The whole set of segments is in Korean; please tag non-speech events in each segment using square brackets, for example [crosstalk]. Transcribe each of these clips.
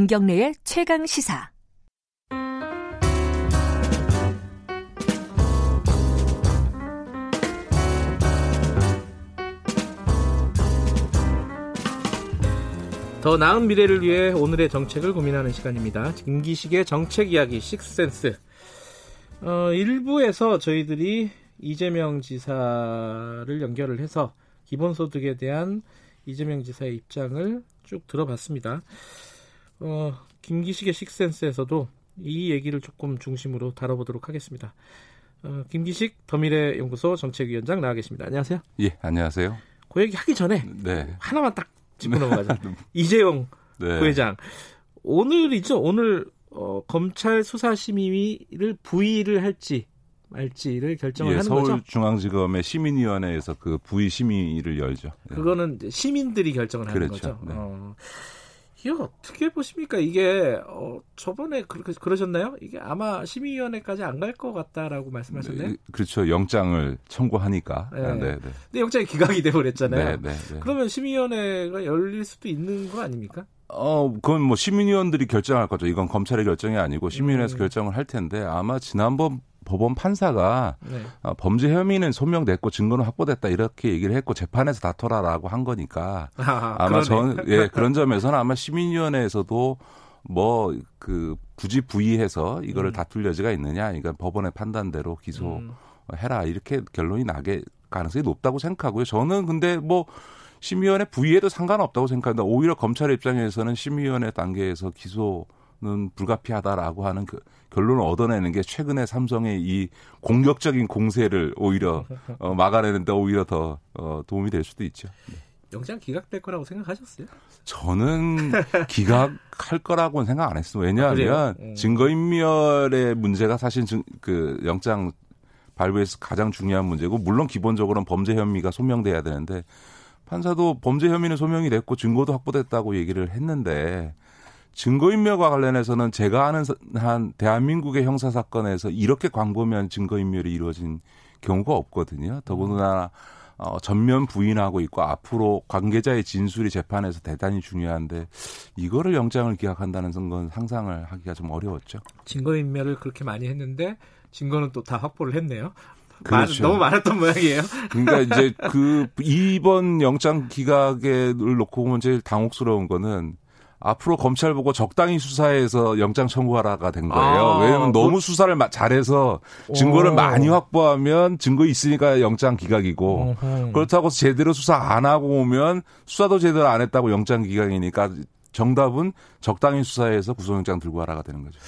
김경래의 최강 시사. 더 나은 미래를 위해 오늘의 정책을 고민하는 시간입니다. 김기식의 정책 이야기 식센스. 어, 일부에서 저희들이 이재명 지사를 연결을 해서 기본소득에 대한 이재명 지사의 입장을 쭉 들어봤습니다. 어, 김기식의 식센스에서도 이 얘기를 조금 중심으로 다뤄보도록 하겠습니다. 어, 김기식 더미래 연구소 정책위원장 나와 계십니다. 안녕하세요. 예, 안녕하세요. 그 얘기 하기 전에 네. 하나만 딱 짚고 넘어가자. [laughs] 이재용 네. 부회장 오늘이죠. 오늘 어, 검찰 수사심의를 부의를 할지 말지를 결정을 예, 하는 거죠. 서울중앙지검의 시민위원회에서 그 부의 심의를 열죠. 예. 그거는 시민들이 결정을 하는 그렇죠. 거죠. 네. 어, 이게 어떻게 보십니까? 이게 어, 저번에 그렇게 그러셨나요? 이게 아마 심의위원회까지 안 갈 것 같다라고 말씀하셨나요? 네, 그렇죠. 영장을 청구하니까. 네. 아, 네, 네. 근데 영장이 기각이 돼 버렸잖아요. 네, 네, 네. 그러면 심의위원회가 열릴 수도 있는 거 아닙니까? 어, 그건 뭐 시민위원들이 결정할 거죠. 이건 검찰의 결정이 아니고 시민위원회에서 음. 결정을 할 텐데 아마 지난번 법원 판사가 네. 어, 범죄 혐의는 소명됐고 증거는 확보됐다 이렇게 얘기를 했고 재판에서 다퉈라라고 한 거니까 아, 아마. 전, 예, [laughs] 그런 점에서는 아마 시민위원회에서도 뭐, 그, 굳이 부의해서 이거를 음. 다툴 여지가 있느냐. 그러니까 법원의 판단대로 음. 기소해라. 이렇게 결론이 나게 가능성이 높다고 생각하고요. 저는 근데 뭐, 심의위원회 부의해도 상관없다고 생각합니다. 오히려 검찰 입장에서는 심의위원회 단계에서 기소 는 불가피하다라고 하는 그 결론을 얻어내는 게 최근에 삼성의 이 공격적인 공세를 오히려 [laughs] 어, 막아내는데 오히려 더 어, 도움이 될 수도 있죠. 영장 기각될 거라고 생각하셨어요? 저는 [laughs] 기각할 거라고는 생각 안 했어요. 왜냐하면 아? 음. 증거인멸의 문제가 사실 증, 그 영장 발부에서 가장 중요한 문제고 물론 기본적으로는 범죄 혐의가 소명돼야 되는데 판사도 범죄 혐의는 소명이 됐고 증거도 확보됐다고 얘기를 했는데 증거인멸과 관련해서는 제가 아는 사- 한 대한민국의 형사 사건에서 이렇게 광범위한 증거인멸이 이루어진 경우가 없거든요. 더군다나 어, 전면 부인하고 있고 앞으로 관계자의 진술이 재판에서 대단히 중요한데 이거를 영장을 기각한다는 건 상상을 하기가 좀 어려웠죠. 증거인멸을 그렇게 많이 했는데 증거는 또 다 확보를 했네요. 그렇죠. 많- 너무 많았던 모양이에요. 그러니까 이제 [laughs] 그 이번 영장 기각을 놓고 보면 제일 당혹스러운 거는 앞으로 검찰 보고 적당히 수사해서 영장 청구하라가 된 거예요. 아, 왜냐하면 뭐- 너무 수사를 마- 잘해서 증거를 오. 많이 확보하면 증거 있으니까 영장 기각이고 어허. 그렇다고 제대로 수사 안 하고 오면 수사도 제대로 안 했다고 영장 기각이니까 정답은 적당히 수사해서 구속영장 들고 가라가 되는 거죠.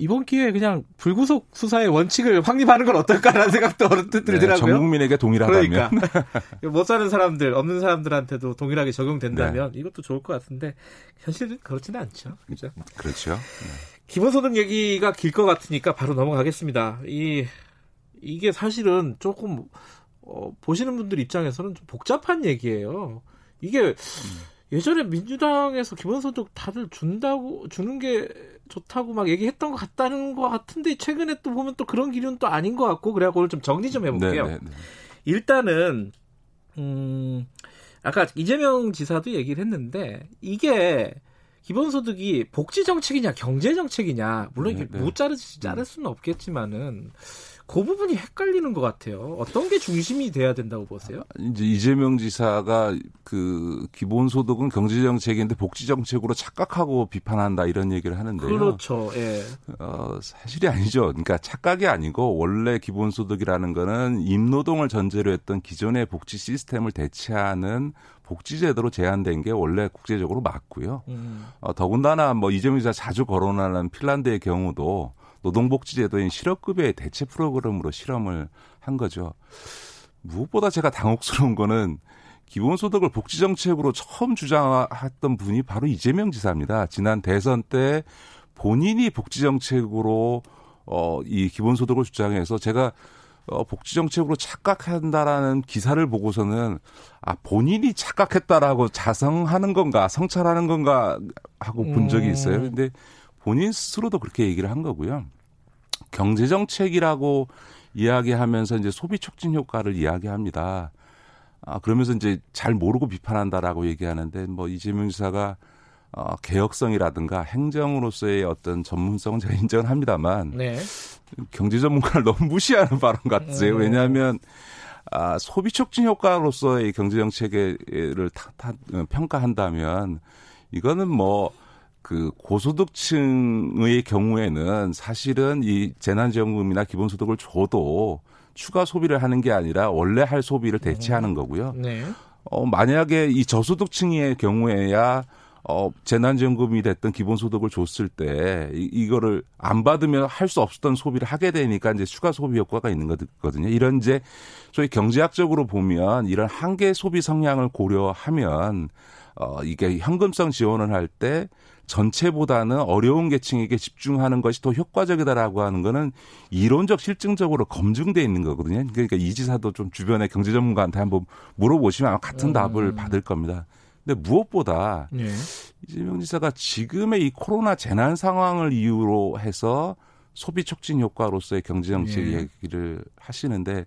이번 기회에 그냥 불구속 수사의 원칙을 확립하는 건 어떨까라는 생각도 언뜻 네, 전 들더라고요. 국민에게 동일하다면 그러니까 [laughs] 못 사는 사람들, 없는 사람들한테도 동일하게 적용된다면 이것도 좋을 것 같은데 현실은 그렇지는 않죠. 그죠? 그렇죠. 기본소득 얘기가 길 것 같으니까 바로 넘어가겠습니다. 이 이게 사실은 조금 어, 보시는 분들 입장에서는 좀 복잡한 얘기예요. 이게 예전에 민주당에서 기본소득 다들 준다고 주는 게 좋다고 막 얘기했던 것 같다는 것 같은데 최근에 또 보면 또 그런 기류는 또 아닌 것 같고 그래갖고 오늘 좀 정리 좀 해볼게요. 네, 네, 네. 일단은 음 아까 이재명 지사도 얘기를 했는데 이게 기본소득이 복지 정책이냐 경제 정책이냐 물론 이게 네, 네. 못 자르지 자를 수는 없겠지만은 그 부분이 헷갈리는 것 같아요. 어떤 게 중심이 돼야 된다고 보세요? 이제 이재명 지사가 그 기본소득은 경제정책인데 복지정책으로 착각하고 비판한다 이런 얘기를 하는데요. 그렇죠. 예. 어, 사실이 아니죠. 그러니까 착각이 아니고 원래 기본소득이라는 거는 임노동을 전제로 했던 기존의 복지 시스템을 대체하는 복지제도로 제한된 게 원래 국제적으로 맞고요. 음. 어, 더군다나 뭐 이재명 지사 자주 거론하는 핀란드의 경우도 노동복지제도인 실업급여의 대체 프로그램으로 실험을 한 거죠. 무엇보다 제가 당혹스러운 거는 기본소득을 복지정책으로 처음 주장했던 분이 바로 이재명 지사입니다. 지난 대선 때 본인이 복지정책으로 어, 이 기본소득을 주장해서 제가 어, 복지정책으로 착각한다라는 기사를 보고서는 아, 본인이 착각했다라고 자성하는 건가, 성찰하는 건가 하고 본 적이 있어요. 음. 근데 본인 스스로도 그렇게 얘기를 한 거고요. 경제 정책이라고 이야기하면서 이제 소비 촉진 효과를 이야기합니다. 아, 그러면서 이제 잘 모르고 비판한다라고 얘기하는데 뭐 이재명 지사가 어, 개혁성이라든가 행정으로서의 어떤 전문성은 제가 인정을 합니다만 네. 경제 전문가를 [laughs] 너무 무시하는 발언 같으세요. 음. 왜냐하면 아, 소비 촉진 효과로서의 경제 정책을 타, 타, 어, 평가한다면 이거는 뭐 그 고소득층의 경우에는 사실은 이 재난지원금이나 기본소득을 줘도 추가 소비를 하는 게 아니라 원래 할 소비를 대체하는 거고요. 네. 어, 만약에 이 저소득층의 경우에야 어, 재난지원금이 됐던 기본소득을 줬을 때 이, 이거를 안 받으면 할 수 없었던 소비를 하게 되니까 이제 추가 소비 효과가 있는 거거든요. 이런 이제 소위 경제학적으로 보면 이런 한계 소비 성향을 고려하면 어, 이게 현금성 지원을 할 때 전체보다는 어려운 계층에게 집중하는 것이 더 효과적이다라고 하는 거는 이론적 실증적으로 검증돼 있는 거거든요. 그러니까 이 지사도 좀 주변의 경제 전문가한테 한번 물어보시면 아마 같은 음. 답을 받을 겁니다. 근데 무엇보다 네. 이재명 지사가 지금의 이 코로나 재난 상황을 이유로 해서 소비 촉진 효과로서의 경제 정책 예. 얘기를 하시는데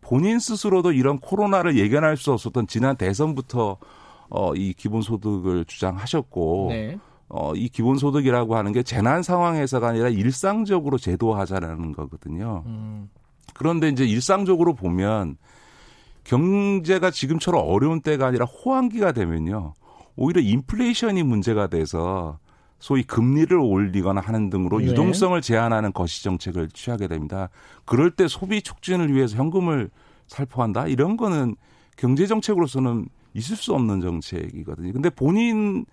본인 스스로도 이런 코로나를 예견할 수 없었던 지난 대선부터 어, 이 기본소득을 주장하셨고 네. 어, 이 기본소득이라고 하는 게 재난 상황에서가 아니라 일상적으로 제도화하자라는 거거든요. 음. 그런데 이제 일상적으로 보면 경제가 지금처럼 어려운 때가 아니라 호황기가 되면요. 오히려 인플레이션이 문제가 돼서 소위 금리를 올리거나 하는 등으로 네. 유동성을 제한하는 거시 정책을 취하게 됩니다. 그럴 때 소비 촉진을 위해서 현금을 살포한다? 이런 거는 경제 정책으로서는 있을 수 없는 정책이거든요. 근데 본인이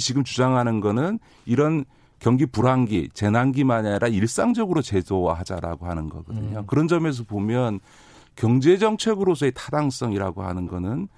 지금 주장하는 거는 이런 경기 불황기, 재난기만이 아니라 일상적으로 제도화하자라고 하는 거거든요. 음. 그런 점에서 보면 경제 정책으로서의 타당성이라고 하는 거는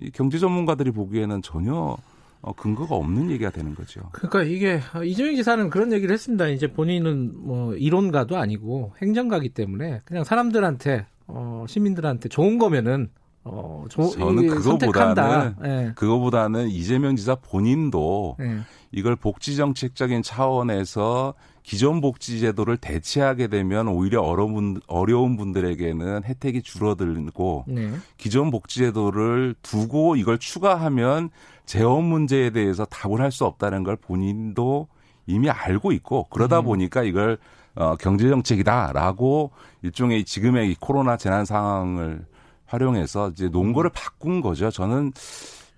이 경제 전문가들이 보기에는 전혀 어, 근거가 없는 얘기가 되는 거죠. 그러니까 이게 이재명 지사는 그런 얘기를 했습니다. 이제 본인은 뭐 이론가도 아니고 행정가기 때문에 그냥 사람들한테 어, 시민들한테 좋은 거면은 어, 조, 저는 이- 그거보다는. 예. 그거보다는 이재명 지사 본인도 예. 이걸 복지 정책적인 차원에서 기존 복지 제도를 대체하게 되면 오히려 어려운, 분- 어려운 분들에게는 혜택이 줄어들고 네. 기존 복지 제도를 두고 이걸 추가하면 재원 문제에 대해서 답을 할 수 없다는 걸 본인도 이미 알고 있고 그러다 음. 보니까 이걸 어, 경제 정책이다라고 일종의 지금의 이 코로나 재난 상황을 활용해서 이제 논거를 음. 바꾼 거죠. 저는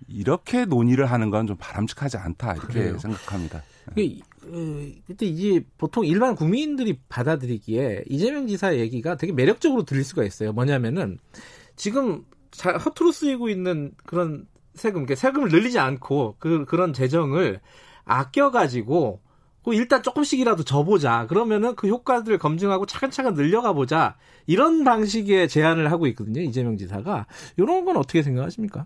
이렇게 논의를 하는 건 좀 바람직하지 않다 이렇게 그래요. 생각합니다. 그, 어, 그때 이제 보통 일반 국민들이 받아들이기에 이재명 지사 얘기가 되게 매력적으로 들릴 수가 있어요. 뭐냐면은 지금 자, 허투루 쓰이고 있는 그런 세금, 그러니까 세금을 늘리지 않고 그 그런 재정을 아껴 가지고 그 일단 조금씩이라도 줘보자. 그러면은 그 효과들을 검증하고 차근차근 늘려가 보자. 이런 방식의 제안을 하고 있거든요. 이재명 지사가. 이런 건 어떻게 생각하십니까?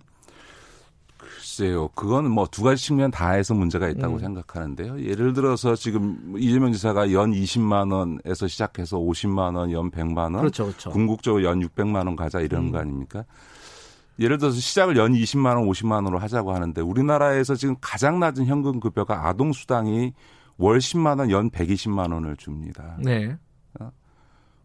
글쎄요. 그건 뭐 두 가지 측면 다 해서 문제가 있다고 음. 생각하는데요. 예를 들어서 지금 이재명 지사가 연 20만 원에서 시작해서 50만 원, 연 100만 원, 그렇죠, 그렇죠. 궁극적으로 연 600만 원 가자 이런 음. 거 아닙니까? 예를 들어서 시작을 연 20만 원, 50만 원으로 하자고 하는데 우리나라에서 지금 가장 낮은 현금 급여가 아동 수당이 월 10만 원, 연 120만 원을 줍니다. 네.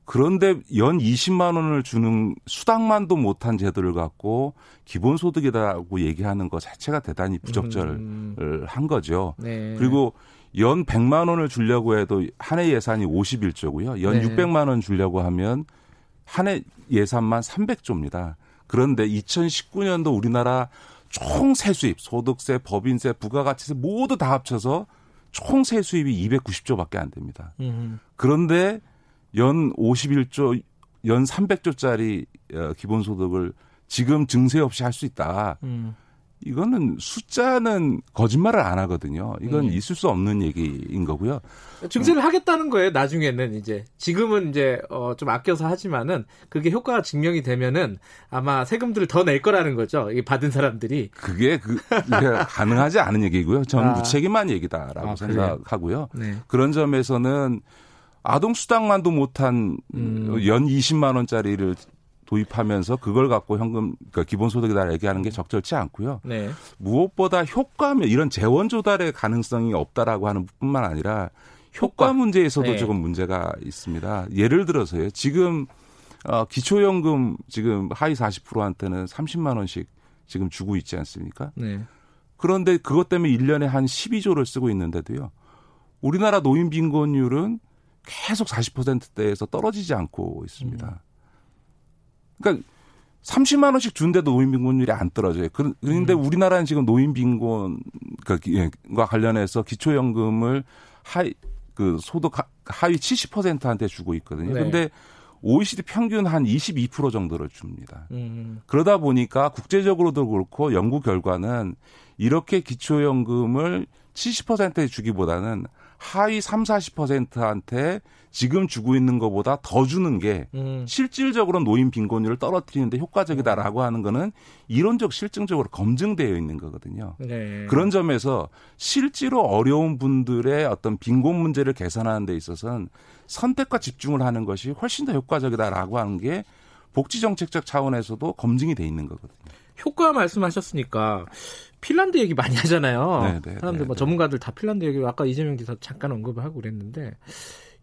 그런데 연 20만 원을 주는 수당만도 못한 제도를 갖고 기본소득이라고 얘기하는 것 자체가 대단히 부적절을 음, 한 거죠. 네. 그리고 연 100만 원을 주려고 해도 한 해 예산이 51조고요. 연 네. 600만 원 주려고 하면 한 해 예산만 300조입니다. 그런데 2019년도 우리나라 총 세수입, 소득세, 법인세, 부가가치세 모두 다 합쳐서 총 세 수입이 290조밖에 안 됩니다. 음, 그런데 연 51조, 연 300조짜리 어, 기본소득을 지금 증세 없이 할 수 있다. 음. 이거는 숫자는 거짓말을 안 하거든요. 이건 음. 있을 수 없는 얘기인 거고요. 증세를 하겠다는 거예요. 나중에는 이제 지금은 이제 어, 좀 아껴서 하지만은 그게 효과가 증명이 되면은 아마 세금들을 더 낼 거라는 거죠. 이 받은 사람들이. 그게 그 [laughs] 가능하지 않은 얘기고요. 저는 아. 무책임한 얘기다라고 아? 생각하고요. 네. 그런 점에서는 아동 수당만도 못한 음. 연 20만 원짜리를 도입하면서 그걸 갖고 현금 그러니까 기본소득이다 얘기하는 게 적절치 않고요. 네. 무엇보다 효과면 이런 재원 조달의 가능성이 없다라고 하는 뿐만 아니라 효과, 효과. 문제에서도 네. 조금 문제가 있습니다. 예를 들어서요. 지금 어, 기초연금 지금 하위 40%한테는 30만 원씩 지금 주고 있지 않습니까? 네. 그런데 그것 때문에 1년에 한 12조를 쓰고 있는데도요. 우리나라 노인 빈곤율은 계속 40%대에서 떨어지지 않고 있습니다. 그러니까 30만 원씩 준데도 노인 빈곤율이 안 떨어져요. 그런데 음. 우리나라는 지금 노인 빈곤과 관련해서 기초연금을 하이 그 소득 하위 70%한테 주고 있거든요. 네. 근데 OECD 평균 한 22% 정도를 줍니다. 음. 그러다 보니까 국제적으로도 그렇고 연구 결과는 이렇게 기초연금을 70%에 주기보다는 하위 3, 40%한테 지금 주고 있는 것보다 더 주는 게 음. 실질적으로 노인 빈곤율을 떨어뜨리는데 효과적이다라고 하는 거는 이론적 실증적으로 검증되어 있는 거거든요. 네. 그런 점에서 실제로 어려운 분들의 어떤 빈곤 문제를 개선하는 데 있어서는 선택과 집중을 하는 것이 훨씬 더 효과적이다라고 하는 게 복지 정책적 차원에서도 검증이 돼 있는 거거든요. 효과 말씀하셨으니까 핀란드 얘기 많이 하잖아요. 네네, 네, 사람들 네, 뭐 네. 전문가들 다 핀란드 얘기 아까 이재명 기사 잠깐 언급을 하고 그랬는데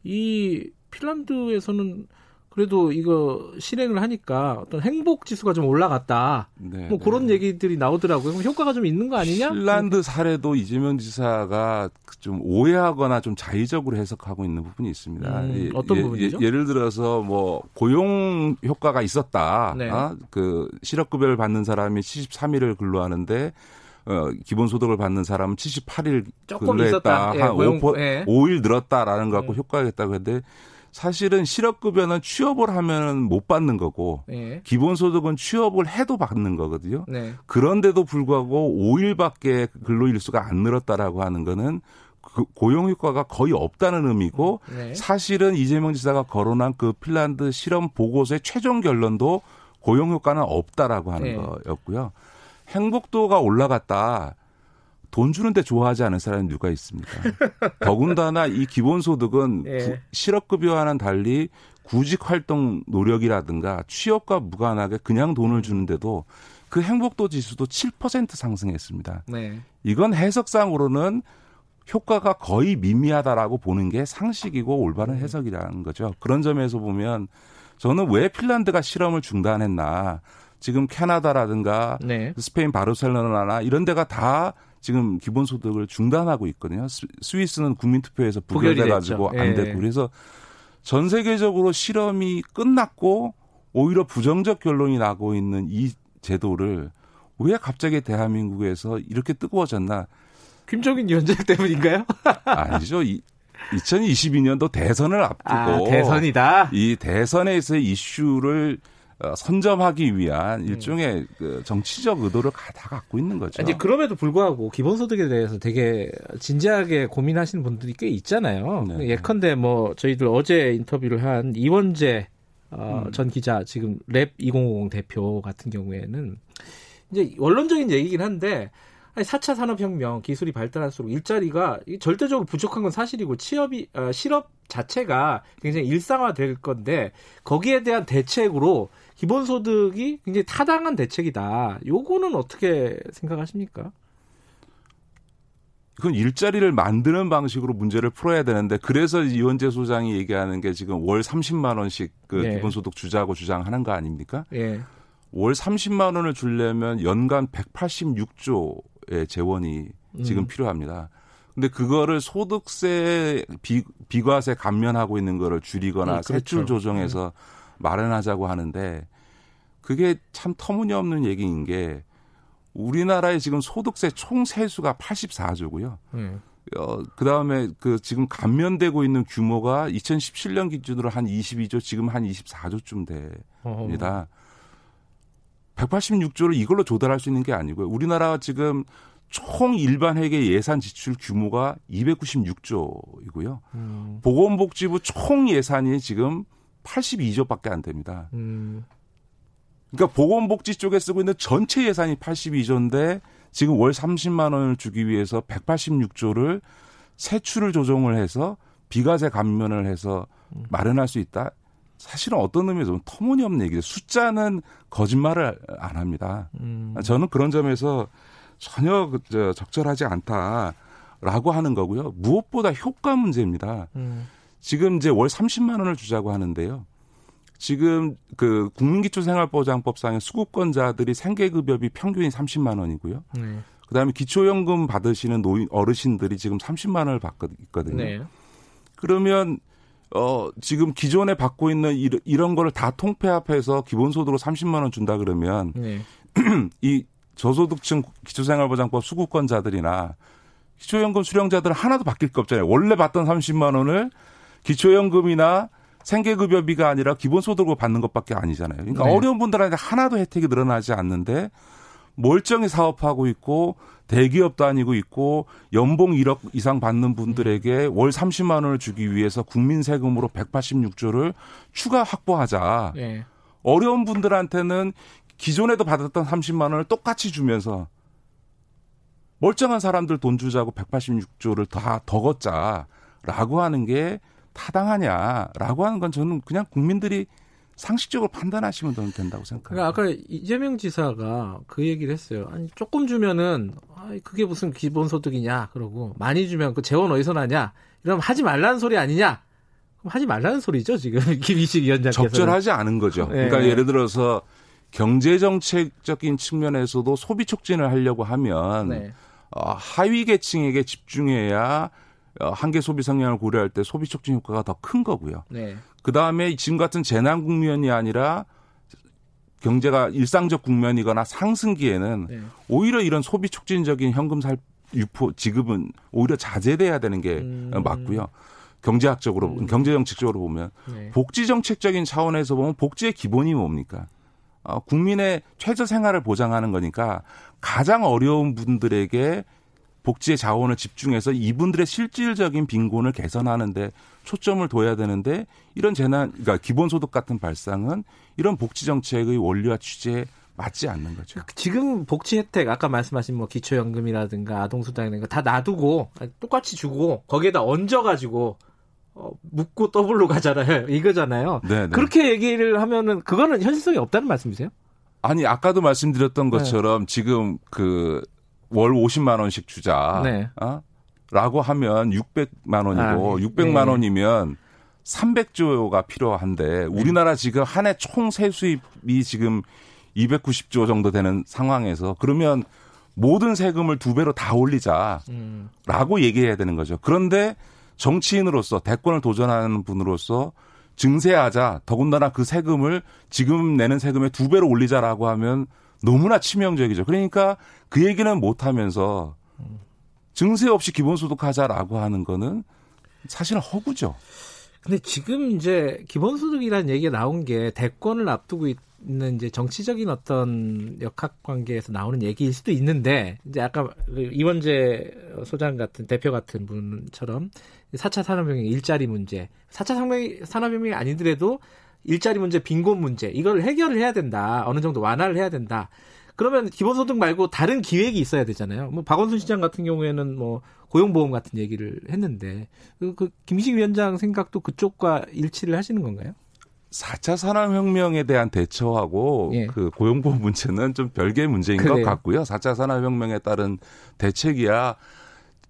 이 핀란드에서는 그래도 이거 실행을 하니까 어떤 행복 지수가 좀 올라갔다. 네, 뭐 그런 네. 얘기들이 나오더라고요. 그럼 효과가 좀 있는 거 아니냐? 핀란드 사례도 이재명 지사가 좀 오해하거나 좀 자의적으로 해석하고 있는 부분이 있습니다. 음, 어떤 예, 부분이죠? 예, 를 들어서 뭐 고용 효과가 있었다. 네. 어? 그 실업급여를 받는 사람이 73일을 근로하는데 어, 기본소득을 받는 사람은 78일 조금 있었다. 예, 한 고용, 5, 예. 5일 늘었다라는 거 갖고 음. 효과가 있다고 했는데 사실은 실업급여는 취업을 하면 못 받는 거고 예. 기본소득은 취업을 해도 받는 거거든요. 네. 그런데도 불구하고 5일밖에 근로일수가 안 늘었다라고 하는 거는 그 고용 효과가 거의 없다는 의미고 네. 사실은 이재명 지사가 거론한 그 핀란드 실험 보고서의 최종 결론도 고용 효과는 없다라고 하는 네. 거였고요. 행복도가 올라갔다. 돈 주는데 좋아하지 않은 사람이 누가 있습니까? [laughs] 더군다나 이 기본소득은 예. 실업급여와는 달리 구직 활동 노력이라든가 취업과 무관하게 그냥 돈을 주는데도 그 행복도 지수도 7% 상승했습니다. 네. 이건 해석상으로는 효과가 거의 미미하다라고 보는 게 상식이고 올바른 음. 해석이라는 거죠. 그런 점에서 보면 저는 왜 핀란드가 실험을 중단했나 지금 캐나다라든가 네. 스페인 바르셀로나나 이런 데가 다 지금 기본소득을 중단하고 있거든요. 스위스는 국민투표에서 부결돼 가지고 안 됐고 예. 그래서 전 세계적으로 실험이 끝났고 오히려 부정적 결론이 나고 있는 이 제도를 왜 갑자기 대한민국에서 이렇게 뜨거워졌나? 김정인 위원장 때문인가요? [laughs] 아니죠. 이, 2022년도 대선을 앞두고 아, 대선이다. 이 대선에서의 이슈를 어, 선점하기 위한 음. 일종의 그 정치적 의도를 다 갖고 있는 거죠. 이제 그럼에도 불구하고 기본소득에 대해서 되게 진지하게 고민하시는 분들이 꽤 있잖아요. 네. 예컨대 뭐 저희들 어제 인터뷰를 한 이원재 어, 음. 전 기자 지금 랩 2050 대표 같은 경우에는 이제 원론적인 얘기긴 한데 아니 4차 산업혁명 기술이 발달할수록 일자리가 절대적으로 부족한 건 사실이고 취업이 어, 실업 자체가 굉장히 일상화될 건데 거기에 대한 대책으로 기본소득이 굉장히 타당한 대책이다. 요거는 어떻게 생각하십니까? 그건 일자리를 만드는 방식으로 문제를 풀어야 되는데 그래서 이원재 소장이 얘기하는 게 지금 월 30만 원씩 그 예. 기본소득 주자고 주장하는 거 아닙니까? 예. 월 30만 원을 주려면 연간 186조 의 재원이 지금 음. 필요합니다. 근데 그거를 소득세 비, 비과세 감면하고 있는 거를 줄이거나 네, 그렇죠. 세출 조정해서 네. 마련하자고 하는데 그게 참 터무니없는 얘기인 게 우리나라의 지금 소득세 총 세수가 84조고요. 음. 어, 그 다음에 그 지금 감면되고 있는 규모가 2017년 기준으로 한 22조, 지금 한 24조쯤 됩니다. 어허. 186조를 이걸로 조달할 수 있는 게 아니고요. 우리나라 지금 총 일반 회계 예산 지출 규모가 296조이고요. 음. 보건복지부 총 예산이 지금 82조밖에 안 됩니다. 음. 그러니까 보건복지 쪽에 쓰고 있는 전체 예산이 82조인데 지금 월 30만 원을 주기 위해서 186조를 세출을 조정을 해서 비과세 감면을 해서 마련할 수 있다. 사실은 어떤 의미에서 터무니없는 얘기죠. 숫자는 거짓말을 안 합니다. 음. 저는 그런 점에서 전혀 그, 적절하지 않다라고 하는 거고요. 무엇보다 효과 문제입니다. 음. 지금 이제 월 30만 원을 주자고 하는데요. 지금 그 국민기초생활보장법상의 수급권자들이 생계급여비 평균이 30만 원이고요. 네. 그다음에 기초연금 받으시는 노인 어르신들이 지금 30만 원을 받고 있거든요. 네. 그러면 어 지금 기존에 받고 있는 이런, 이런 거를 다 통폐합해서 기본소득으로 30만 원 준다 그러면 네. [clears throat] 이 저소득층 기초생활보장법 수급권자들이나 기초연금 수령자들은 하나도 바뀔 게 없잖아요. 원래 받던 30만 원을 기초연금이나 생계급여비가 아니라 기본소득으로 받는 것밖에 아니잖아요. 그러니까 네. 어려운 분들한테 하나도 혜택이 늘어나지 않는데 멀쩡히 사업하고 있고 대기업 다니고 있고 연봉 1억 이상 받는 분들에게 월 30만 원을 주기 위해서 국민 세금으로 186조를 추가 확보하자. 네. 어려운 분들한테는 기존에도 받았던 30만 원을 똑같이 주면서 멀쩡한 사람들 돈 주자고 186조를 다 더 걷자라고 하는 게 타당하냐라고 하는 건 저는 그냥 국민들이 상식적으로 판단하시면 더 된다고 생각합니다. 그러니까 아까 이재명 지사가 그 얘기를 했어요. 아니 조금 주면은 아, 그게 무슨 기본소득이냐 그러고 많이 주면 그 재원 어디서 나냐 이러면 하지 말라는 소리 아니냐 그럼 하지 말라는 소리죠 지금 [laughs] 김희식 위원장께서 적절하지 않은 거죠. 네. 그러니까 예를 들어서 경제 정책적인 측면에서도 소비 촉진을 하려고 하면 네. 어, 하위 계층에게 집중해야 어, 한계 소비 성향을 고려할 때 소비 촉진 효과가 더 큰 거고요. 네. 그 다음에 지금 같은 재난 국면이 아니라 경제가 일상적 국면이거나 상승기에는 네. 오히려 이런 소비 촉진적인 현금 살 유포 지급은 오히려 자제돼야 되는 게 음. 맞고요. 경제학적으로 음. 경제 정책적으로 보면 네. 복지 정책적인 차원에서 보면 복지의 기본이 뭡니까? 어, 국민의 최저 생활을 보장하는 거니까 가장 어려운 분들에게 복지의 자원을 집중해서 이분들의 실질적인 빈곤을 개선하는데 초점을 둬야 되는데 이런 재난, 그러니까 기본소득 같은 발상은 이런 복지 정책의 원리와 취지에 맞지 않는 거죠. 지금 복지 혜택 아까 말씀하신 뭐 기초연금이라든가 아동수당이라든가 다 놔두고 똑같이 주고 거기에다 얹어가지고 어, 묻고 더블로 가자 [laughs] 이거잖아요. 네, 네. 그렇게 얘기를 하면은 그거는 현실성이 없다는 말씀이세요? 아니 아까도 말씀드렸던 네. 것처럼 지금 그 월 50만 원씩 주자. 네. 어? 라고 하면 600만 원이고 아, 네. 600만 네. 원이면 300조가 필요한데 우리나라 지금 한 해 총 세수입이 지금 290조 정도 되는 상황에서 그러면 모든 세금을 두 배로 다 올리자라고 음. 얘기해야 되는 거죠. 그런데 정치인으로서 대권을 도전하는 분으로서 증세하자 더군다나 그 세금을 지금 내는 세금의 두 배로 올리자라고 하면 너무나 치명적이죠. 그러니까 그 얘기는 못 하면서 증세 없이 기본소득 하자라고 하는 거는 사실은 허구죠. 근데 지금 이제 기본소득이라는 얘기가 나온 게 대권을 앞두고 있는 이제 정치적인 어떤 역학 관계에서 나오는 얘기일 수도 있는데 이제 아까 그 이원재 소장 같은 대표 같은 분처럼 4차 산업혁명 일자리 문제, 4차 산업혁명이 아니더라도 일자리 문제, 빈곤 문제 이걸 해결을 해야 된다. 어느 정도 완화를 해야 된다. 그러면 기본소득 말고 다른 기획이 있어야 되잖아요. 뭐 박원순 시장 같은 경우에는 뭐 고용보험 같은 얘기를 했는데 그, 그 김식 위원장 생각도 그쪽과 일치를 하시는 건가요? 4차 산업혁명에 대한 대처하고 예. 그 고용보험 문제는 좀 별개의 문제인 그래요. 것 같고요. 4차 산업혁명에 따른 대책이야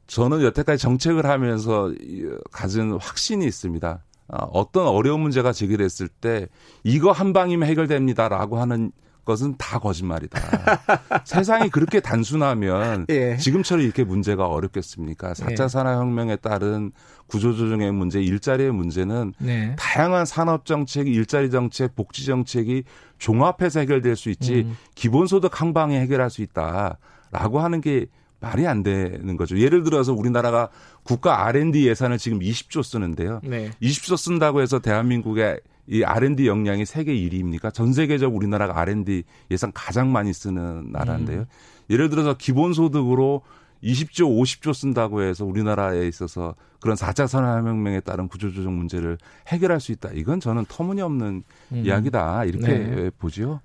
저는 여태까지 정책을 하면서 이, 가진 확신이 있습니다. 아, 어떤 어려운 문제가 제기됐을 때 이거 한 방이면 해결됩니다라고 하는 것은 다 거짓말이다. [laughs] 세상이 그렇게 단순하면 예. 지금처럼 이렇게 문제가 어렵겠습니까? 4차 예. 산업혁명에 따른 구조조정의 문제, 일자리의 문제는 네. 다양한 산업 정책, 일자리 정책, 복지 정책이 종합해서 해결될 수 있지 음. 기본소득 한 방에 해결할 수 있다라고 하는 게 말이 안 되는 거죠. 예를 들어서 우리나라가 국가 R&D 예산을 지금 20조 쓰는데요. 네. 20조 쓴다고 해서 대한민국의 이 R&D 역량이 세계 1위입니까? 전 세계적 우리나라가 R&D 예산 가장 많이 쓰는 나라인데요. 예를 들어서 기본소득으로 20조, 50조 쓴다고 해서 우리나라에 있어서 그런 4차 산업혁명에 따른 구조조정 문제를 해결할 수 있다. 이건 저는 터무니없는 음. 이야기다. 이렇게 네. 보지요.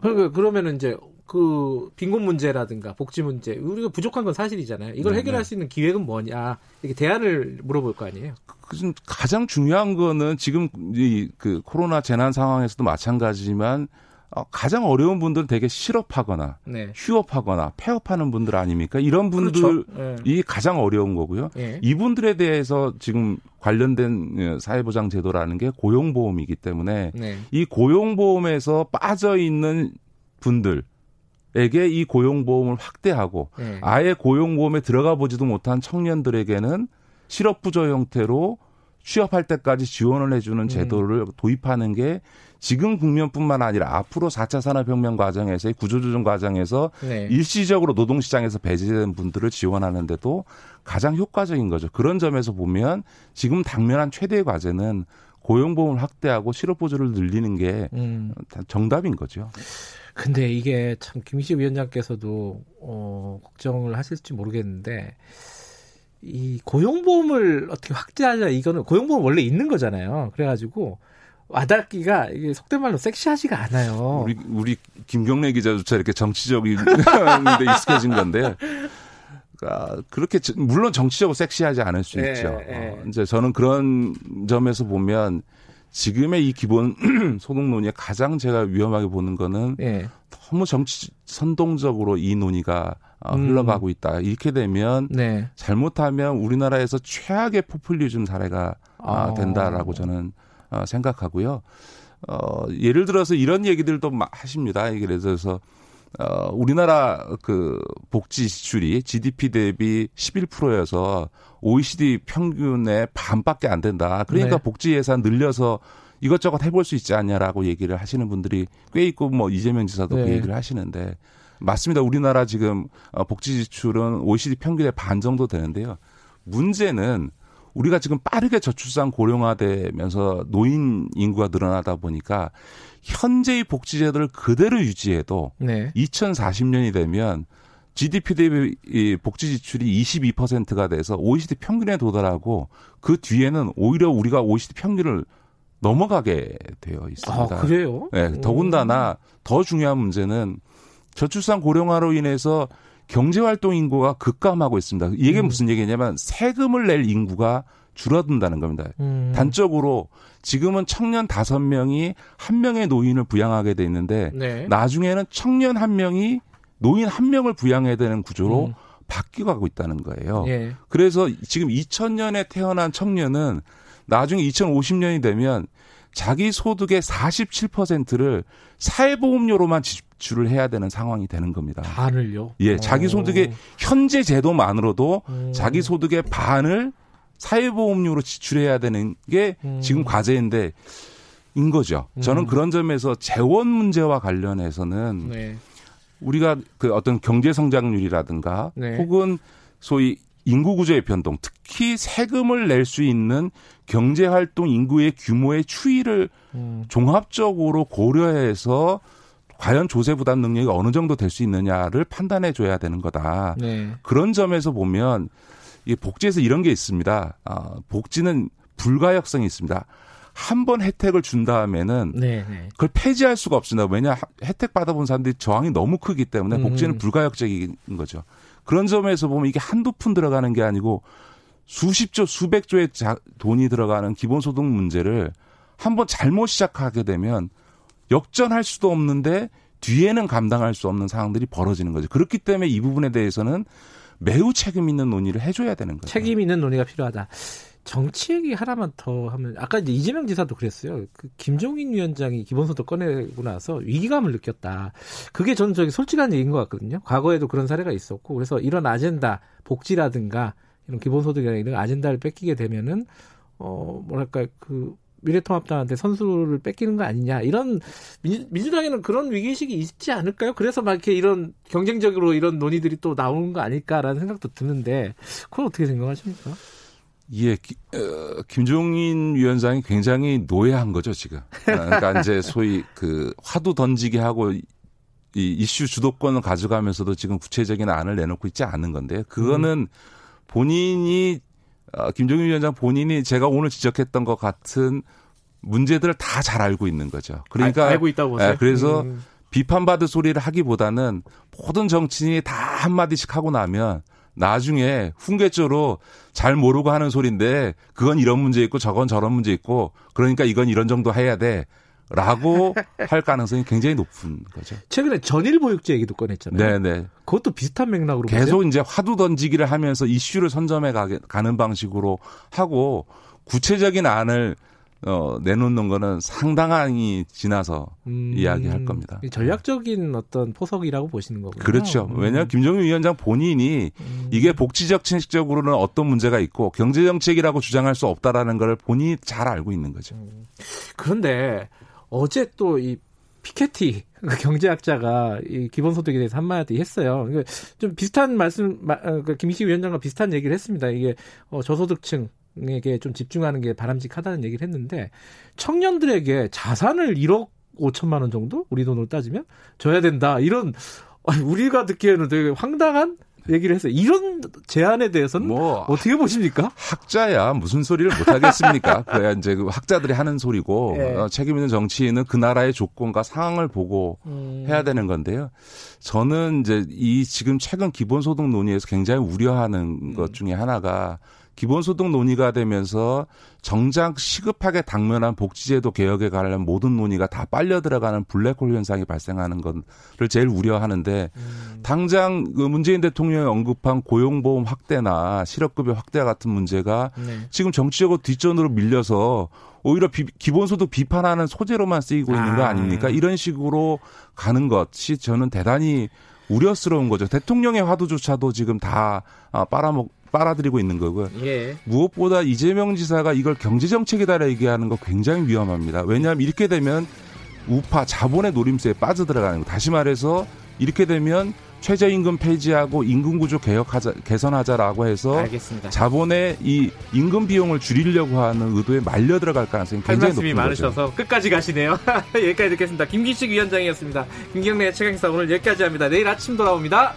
그 그러면은 이제 그 빈곤 문제라든가 복지 문제 우리가 부족한 건 사실이잖아요. 이걸 네, 해결할 네. 수 있는 기획은 뭐냐 이렇게 대안을 물어볼 거 아니에요. 그 가장 중요한 거는 지금 이 그 코로나 재난 상황에서도 마찬가지지만 어, 가장 어려운 분들은 되게 실업하거나 네. 휴업하거나 폐업하는 분들 아닙니까? 이런 분들이 그렇죠. 예. 가장 어려운 거고요. 예. 이분들에 대해서 지금 관련된 예, 사회보장 제도라는 게 고용보험이기 때문에 네. 이 고용보험에서 빠져 있는 분들 에게 이 고용보험을 확대하고 네. 아예 고용보험에 들어가 보지도 못한 청년들에게는 실업부조 형태로 취업할 때까지 지원을 해주는 제도를 도입하는 게 지금 국면뿐만 아니라 앞으로 4차 산업혁명 과정에서의 구조조정 과정에서 네. 일시적으로 노동시장에서 배제된 분들을 지원하는데도 가장 효과적인 거죠. 그런 점에서 보면 지금 당면한 최대의 과제는 고용보험을 확대하고 실업보조를 늘리는 게 음. 정답인 거죠. 근데 이게 참 김희식 위원장께서도 어, 걱정을 하실지 모르겠는데 이 고용보험을 어떻게 확대하자 이거는 고용보험 원래 있는 거잖아요. 그래가지고 와닿기가 이게 속된 말로 섹시하지가 않아요. 우리 우리 김경래 기자조차 이렇게 정치적인 [laughs] 데 익숙해진 건데. 아, 그렇게 저- 물론 정치적으로 섹시하지 않을 수 네, 있죠. 네. 어, 이제 저는 그런 점에서 보면 지금의 이 기본 [clears throat] 소득 논의에 가장 제가 위험하게 보는 거는 예. 너무 정치 선동적으로 이 논의가 어, 음. 흘러가고 있다. 이렇게 되면 네. 잘못하면 우리나라에서 최악의 포퓰리즘 사례가 아, 아. 된다라고 저는 어, 생각하고요. 어, 예를 들어서 이런 얘기들도 마- 하십니다. 예를 들어서 어, 우리나라 그 복지 지출이 GDP 대비 11%여서 OECD 평균의 반밖에 안 된다. 그러니까 네. 복지 예산 늘려서 이것저것 해볼 수 있지 않냐라고 얘기를 하시는 분들이 꽤 있고 뭐 이재명 지사도 그 네. 얘기를 하시는데 맞습니다. 우리나라 지금 어, 복지 지출은 OECD 평균의 반 정도 되는데요. 문제는 우리가 지금 빠르게 저출산 고령화되면서 노인 인구가 늘어나다 보니까 현재의 복지 제도를 그대로 유지해도 네. 2040년이 되면 GDP 대비 이 복지 지출이 22%가 돼서 OECD 평균에 도달하고 그 뒤에는 오히려 우리가 OECD 평균을 넘어가게 되어 아, 있습니다. 그래요? 네, 더군다나 더 중요한 문제는 저출산 고령화로 인해서 경제활동 인구가 급감하고 있습니다. 이게 음. 무슨 얘기냐면 세금을 낼 인구가 줄어든다는 겁니다. 음. 단적으로 지금은 청년 다섯 명이 한 명의 노인을 부양하게 돼 있는데 네. 나중에는 청년 한 명이 노인 한 명을 부양해야 되는 구조로 음. 바뀌어가고 있다는 거예요. 예. 그래서 지금 2000년에 태어난 청년은 나중에 2050년이 되면 자기 소득의 47%를 사회보험료로만 지출을 해야 되는 상황이 되는 겁니다. 반을요? 예, 자기 소득의 현재 제도만으로도 음. 자기 소득의 반을 사회보험료로 지출해야 되는 게 음. 지금 과제인데 인 거죠. 저는 음. 그런 점에서 재원 문제와 관련해서는 네. 우리가 그 어떤 경제 성장률이라든가 네. 혹은 소위 인구 구조의 변동, 특히 세금을 낼 수 있는 경제 활동 인구의 규모의 추이를 음. 종합적으로 고려해서 과연 조세 부담 능력이 어느 정도 될 수 있느냐를 판단해 줘야 되는 거다. 네. 그런 점에서 보면 이 복지에서 이런 게 있습니다. 아, 복지는 불가역성이 있습니다. 한 번 혜택을 준 다음에는 네. 네. 그걸 폐지할 수가 없습니다. 왜냐 하- 혜택 받아본 사람들이 저항이 너무 크기 때문에 음. 복지는 불가역적인 거죠. 그런 점에서 보면 이게 한두 푼 들어가는 게 아니고 수십조, 수백조의 자- 돈이 들어가는 기본소득 문제를 한번 잘못 시작하게 되면 역전할 수도 없는데 뒤에는 감당할 수 없는 상황들이 벌어지는 거죠. 그렇기 때문에 이 부분에 대해서는 매우 책임 있는 논의를 해줘야 되는 거죠. 책임 있는 논의가 필요하다. 정치 얘기 하나만 더 하면 아까 이제 이재명 지사도 그랬어요. 그 김종인 위원장이 기본소득 꺼내고 나서 위기감을 느꼈다. 그게 저는 저기 솔직한 얘기인 것 같거든요. 과거에도 그런 사례가 있었고 그래서 이런 아젠다 복지라든가 이런 기본소득이나 이런 아젠다를 뺏기게 되면은 어 뭐랄까 그 미래통합당한테 선수를 뺏기는 거 아니냐 이런 민, 민주 당에는 그런 위기의식이 있지 않을까요? 그래서 막 이렇게 이런 경쟁적으로 이런 논의들이 또 나오는 거 아닐까라는 생각도 드는데 그건 어떻게 생각하십니까? 예, 기- 어, 김종인 위원장이 굉장히 노예한 거죠 지금. 아, 그러니까 [laughs] 이제 소위 그 화두 던지게 하고 이 이슈 주도권을 가져가면서도 지금 구체적인 안을 내놓고 있지 않은 건데요. 그거는 본인이 어, 김종인 위원장 본인이 제가 오늘 지적했던 것 같은 문제들을 다 잘 알고 있는 거죠. 그러니까 알, 고 있다고 보세요. 예, 그래서 음, 비판받을 소리를 하기보다는 모든 정치인이 다 한마디씩 하고 나면 나중에 훈계조로 잘 모르고 하는 소리인데 그건 이런 문제 있고 저건 저런 문제 있고 그러니까 이건 이런 정도 해야 돼. 라고 [laughs] 할 가능성이 굉장히 높은 거죠. 최근에 전일 보육제 얘기도 꺼냈잖아요. 네네. 그것도 비슷한 맥락으로 계속 보세요? 이제 화두 던지기를 하면서 이슈를 선점해 가는 방식으로 하고 구체적인 안을 어, 내놓는 거는 상당히 지나서 음, 이야기할 겁니다. 전략적인 어떤 포석이라고 보시는 거군요. 그렇죠. 음. 왜냐하면 김정일 위원장 본인이 음. 이게 복지적 정책적으로는 어떤 문제가 있고 경제 정책이라고 주장할 수 없다라는 걸 본인이 잘 알고 있는 거죠. 그런데 어제 또 이 피케티 [laughs] 그 경제학자가 이 기본소득에 대해서 한마디 했어요. 이게 좀 비슷한 말씀, 마- 어, 그 김기식 위원장과 비슷한 얘기를 했습니다. 이게 어, 저소득층 에게 좀 집중하는 게 바람직하다는 얘기를 했는데 청년들에게 자산을 1억 5천만 원 정도 우리 돈으로 따지면 줘야 된다. 이런 우리가 듣기에는 되게 황당한 얘기를 했어요. 이런 제안에 대해서는 뭐 어떻게 보십니까? 학자야 무슨 소리를 못 하겠습니까? [laughs] 그래야 이제 그 학자들이 하는 소리고 예. 어, 책임 있는 정치인은 그 나라의 조건과 상황을 보고 음. 해야 되는 건데요. 저는 이제 이 지금 최근 기본소득 논의에서 굉장히 우려하는 음. 것 중에 하나가 기본소득 논의가 되면서 정작 시급하게 당면한 복지제도 개혁에 관련 모든 논의가 다 빨려 들어가는 블랙홀 현상이 발생하는 것을 제일 우려하는데 음. 당장 그 문재인 대통령이 언급한 고용보험 확대나 실업급여 확대 같은 문제가 네. 지금 정치적으로 뒷전으로 밀려서 오히려 비- 기본소득 비판하는 소재로만 쓰이고 있는 거 아. 아닙니까? 이런 식으로 가는 것이 저는 대단히 우려스러운 거죠. 대통령의 화두조차도 지금 다 아, 빨아먹 빨아들이고 있는 거고요. 예. 무엇보다 이재명 지사가 이걸 경제정책이다 얘기하는 거 굉장히 위험합니다. 왜냐하면 이렇게 되면 우파 자본의 노림수에 빠져들어가는 거. 다시 말해서 이렇게 되면 최저임금 폐지하고 임금구조 개혁하자 개선하자라고 해서 알겠습니다. 자본의 이 임금 비용을 줄이려고 하는 의도에 말려 들어갈 가능성이 할 굉장히 말씀이 높은 거죠. 많으셔서 끝까지 가시네요. [laughs] 여기까지 듣겠습니다. 김기식 위원장이었습니다. 김경래 최강사 오늘 여기까지 합니다. 내일 아침 돌아옵니다.